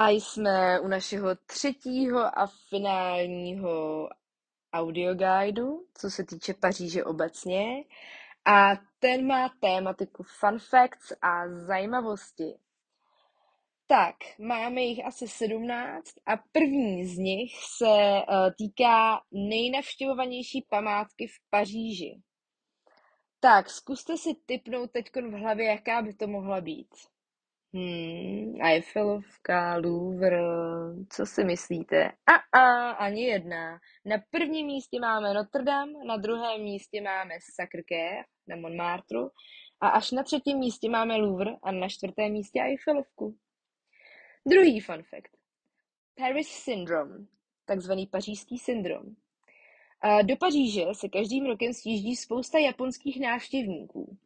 A jsme u našeho třetího a finálního audioguidu, co se týče Paříže obecně. A ten má tématiku fun facts a zajímavosti. Tak, máme jich asi 17 a první z nich se uh, týká nejnavštěvovanější památky v Paříži. Tak, zkuste si typnout teď v hlavě, jaká by to mohla být. Hmm, Eiffelovka, Louvre, co si myslíte? A, a ani jedna. Na prvním místě máme Notre Dame, na druhém místě máme Sacré-Cœur na Montmartre a až na třetím místě máme Louvre a na čtvrtém místě Eiffelovku. Druhý fun fact. Paris Syndrome, takzvaný pařížský syndrom. Do Paříže se každým rokem sjíždí spousta japonských návštěvníků.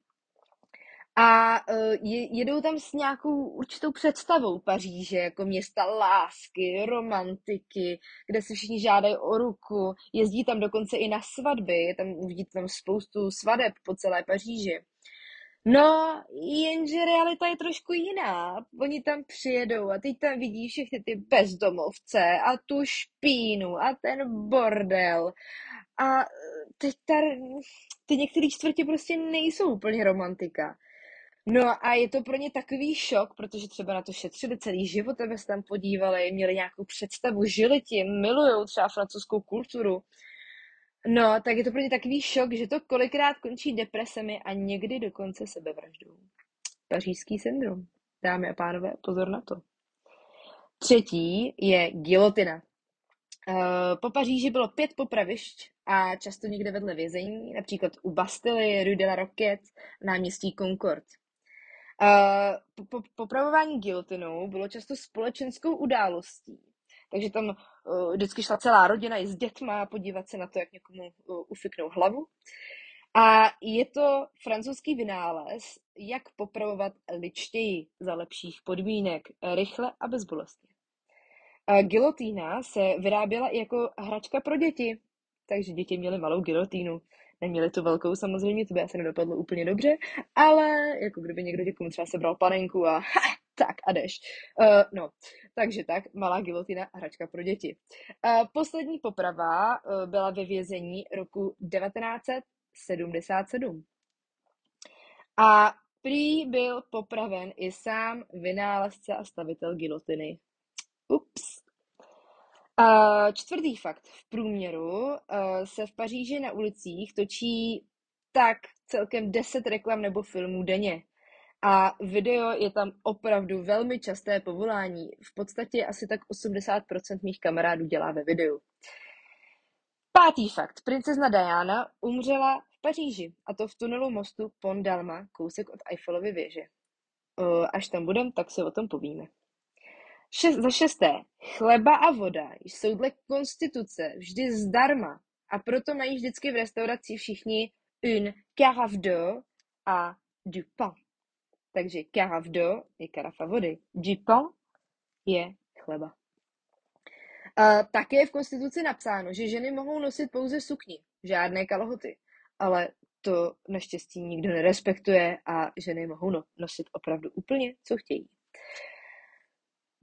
A e, jedou tam s nějakou určitou představou Paříže, jako města lásky, romantiky, kde si všichni žádají o ruku, jezdí tam dokonce i na svatby, je tam, uvidíte tam spoustu svadeb po celé Paříži. No, jenže realita je trošku jiná. Oni tam přijedou a teď tam vidí všechny ty bezdomovce a tu špínu a ten bordel. A teď ta, ty některé čtvrtě prostě nejsou úplně romantika. No a je to pro ně takový šok, protože třeba na to šetřili celý život, aby se tam podívali, měli nějakou představu, žili tím, milují třeba francouzskou kulturu. No, tak je to pro ně takový šok, že to kolikrát končí depresemi a někdy dokonce sebevraždou. Pařížský syndrom. Dámy a pánové, pozor na to. Třetí je gilotina. Eh, po Paříži bylo pět popravišť a často někde vedle vězení, například u Bastily, Rue de la Roquette, náměstí Concorde. Po, popravování gilotinou bylo často společenskou událostí. Takže tam uh, vždycky šla celá rodina i s dětma podívat se na to, jak někomu uh, ufiknou hlavu. A je to francouzský vynález, jak popravovat ličtěji za lepších podmínek, rychle a bezbolestně. Uh, gilotína se vyráběla i jako hračka pro děti, takže děti měly malou gilotínu. Neměli tu velkou samozřejmě, to by asi nedopadlo úplně dobře, ale jako kdyby někdo někomu třeba sebral panenku a ha, tak a jdeš. Uh, no, takže tak, malá gilotina, hračka pro děti. Uh, poslední poprava uh, byla ve vězení roku 1977. A prý byl popraven i sám vynálezce a stavitel gilotiny. Ups. Uh, čtvrtý fakt. V průměru uh, se v Paříži na ulicích točí tak celkem 10 reklam nebo filmů denně. A video je tam opravdu velmi časté povolání. V podstatě asi tak 80% mých kamarádů dělá ve videu. Pátý fakt. Princezna Diana umřela v Paříži, a to v tunelu mostu Pont d'Alma, kousek od Eiffelovy věže. Uh, až tam budem, tak si o tom povíme. Šest, za šesté, chleba a voda jsou dle konstituce vždy zdarma a proto mají vždycky v restauraci všichni une carafe d'eau a du pain. Takže carafe d'eau je karafa vody, du pain je chleba. A také je v konstituci napsáno, že ženy mohou nosit pouze sukni, žádné kalhoty, ale to naštěstí nikdo nerespektuje a ženy mohou no, nosit opravdu úplně, co chtějí.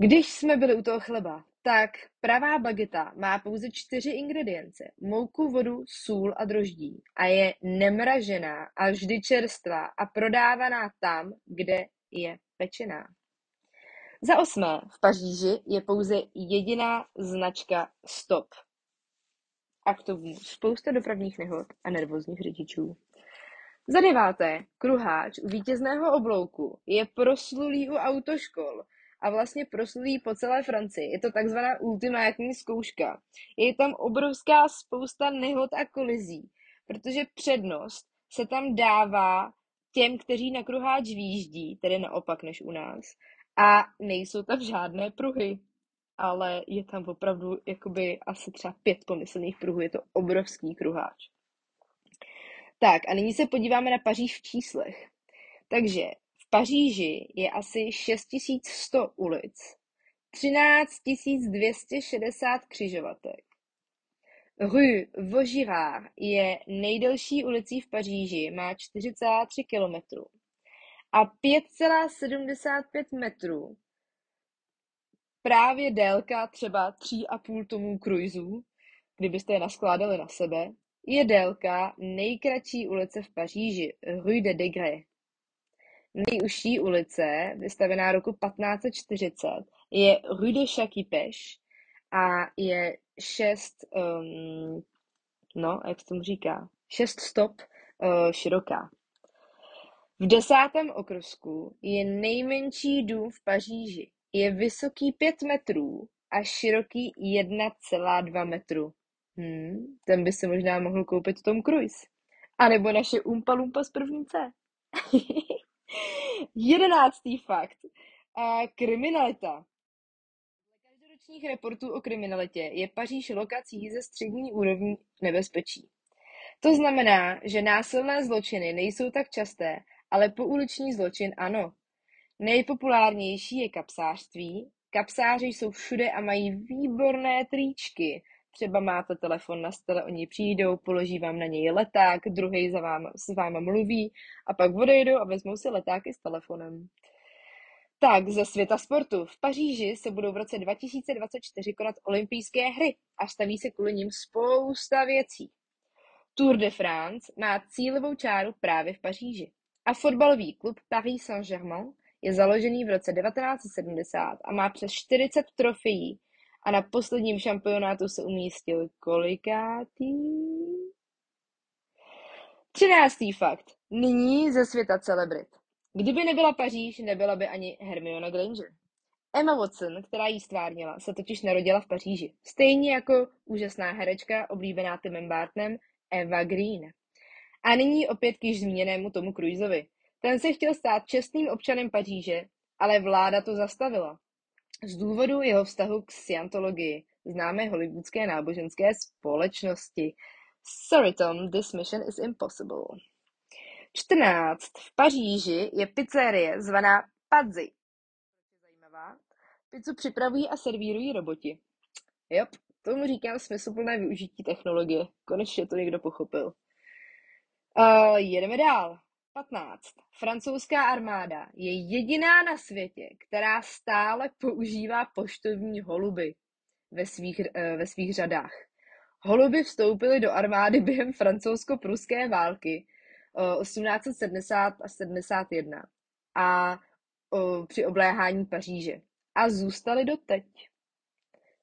Když jsme byli u toho chleba, tak pravá bageta má pouze čtyři ingredience. Mouku, vodu, sůl a droždí. A je nemražená a vždy čerstvá a prodávaná tam, kde je pečená. Za osmé, v Paříži je pouze jediná značka Stop. A k tomu spousta dopravních nehod a nervózních řidičů. Za deváté, kruháč u vítězného oblouku je proslulý u autoškol – a vlastně proslulý po celé Francii. Je to takzvaná ultimátní zkouška. Je tam obrovská spousta nehod a kolizí, protože přednost se tam dává těm, kteří na kruháč výjíždí, tedy naopak než u nás. A nejsou tam žádné pruhy, ale je tam opravdu jakoby asi třeba pět pomyslných pruhů. Je to obrovský kruháč. Tak a nyní se podíváme na Paříž v číslech. Takže Paříži je asi 6100 ulic, 13 260 křižovatek. Rue Vaugirard je nejdelší ulicí v Paříži, má 4,3 km a 5,75 metrů právě délka třeba 3,5 tomů kruizů, kdybyste je naskládali na sebe, je délka nejkratší ulice v Paříži, Rue de Degré. Nejužší ulice, vystavená roku 1540, je Rue de Chaquipeche a je 6, um, no, jak se tomu říká, 6 stop uh, široká. V desátém okrsku je nejmenší dům v Paříži. Je vysoký 5 metrů a široký 1,2 metru. Hmm, ten by si možná mohl koupit Tom Cruise. A nebo naše Umpa Lumpa z první C. Jedenáctý fakt. A kriminalita. Každoročních reportů o kriminalitě je Paříž lokací ze střední úrovní nebezpečí. To znamená, že násilné zločiny nejsou tak časté, ale pouliční zločin ano. Nejpopulárnější je kapsářství. Kapsáři jsou všude a mají výborné tričky. Třeba máte telefon na stole, oni přijdou, položí vám na něj leták, druhý za vám, s váma mluví a pak odejdou a vezmou si letáky s telefonem. Tak, ze světa sportu. V Paříži se budou v roce 2024 konat olympijské hry a staví se kvůli nim spousta věcí. Tour de France má cílovou čáru právě v Paříži. A fotbalový klub Paris Saint-Germain je založený v roce 1970 a má přes 40 trofejí a na posledním šampionátu se umístil kolikátý? Třináctý fakt. Nyní ze světa celebrit. Kdyby nebyla Paříž, nebyla by ani Hermiona Granger. Emma Watson, která jí stvárnila, se totiž narodila v Paříži. Stejně jako úžasná herečka, oblíbená Timem Bartnem, Eva Green. A nyní opět k již zmíněnému Tomu Cruiseovi. Ten se chtěl stát čestným občanem Paříže, ale vláda to zastavila. Z důvodu jeho vztahu k scientologii, známé hollywoodské náboženské společnosti. Sorry Tom, this mission is impossible. 14. V Paříži je pizzerie zvaná Pazzi. Zajímavá. Pizzu připravují a servírují roboti. Jop, tomu říkám smysluplné využití technologie. Konečně to někdo pochopil. Uh, jedeme dál. 15. Francouzská armáda je jediná na světě, která stále používá poštovní holuby ve svých, uh, ve svých řadách. Holuby vstoupily do armády během francouzsko-pruské války uh, 1870 a 71 a uh, při obléhání Paříže a zůstaly doteď.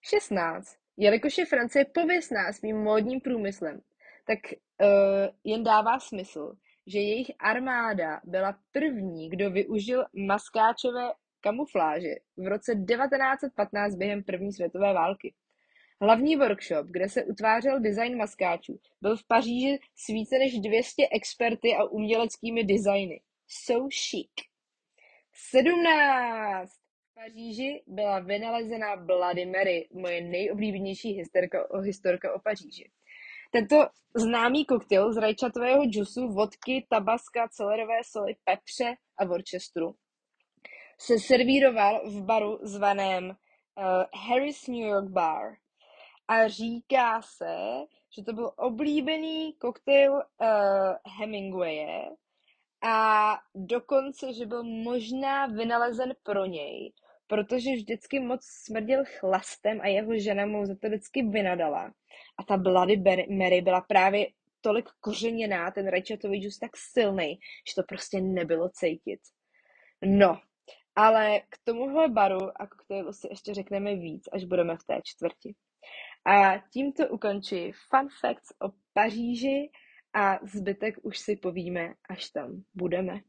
16. Jelikož je Francie pověstná svým módním průmyslem, tak uh, jen dává smysl, že jejich armáda byla první, kdo využil maskáčové kamufláže v roce 1915 během první světové války. Hlavní workshop, kde se utvářel design maskáčů, byl v Paříži s více než 200 experty a uměleckými designy. So chic. 17. V Paříži byla vynalezena Bloody Mary, moje nejoblíbenější historka o, historka o Paříži. Tento známý koktejl z rajčatového džusu, vodky, tabaska, celerové soli, pepře a worcesteru se servíroval v baru zvaném uh, Harris New York Bar. A říká se, že to byl oblíbený koktejl uh, Hemingwaye a dokonce, že byl možná vynalezen pro něj, protože vždycky moc smrděl chlastem a jeho žena mu za to vždycky vynadala. A ta Bloody Mary byla právě tolik kořeněná, ten rajčatový džus tak silný, že to prostě nebylo cítit. No, ale k tomuhle baru a koktejlu si ještě řekneme víc, až budeme v té čtvrti. A tímto ukončuji fun facts o Paříži a zbytek už si povíme, až tam budeme.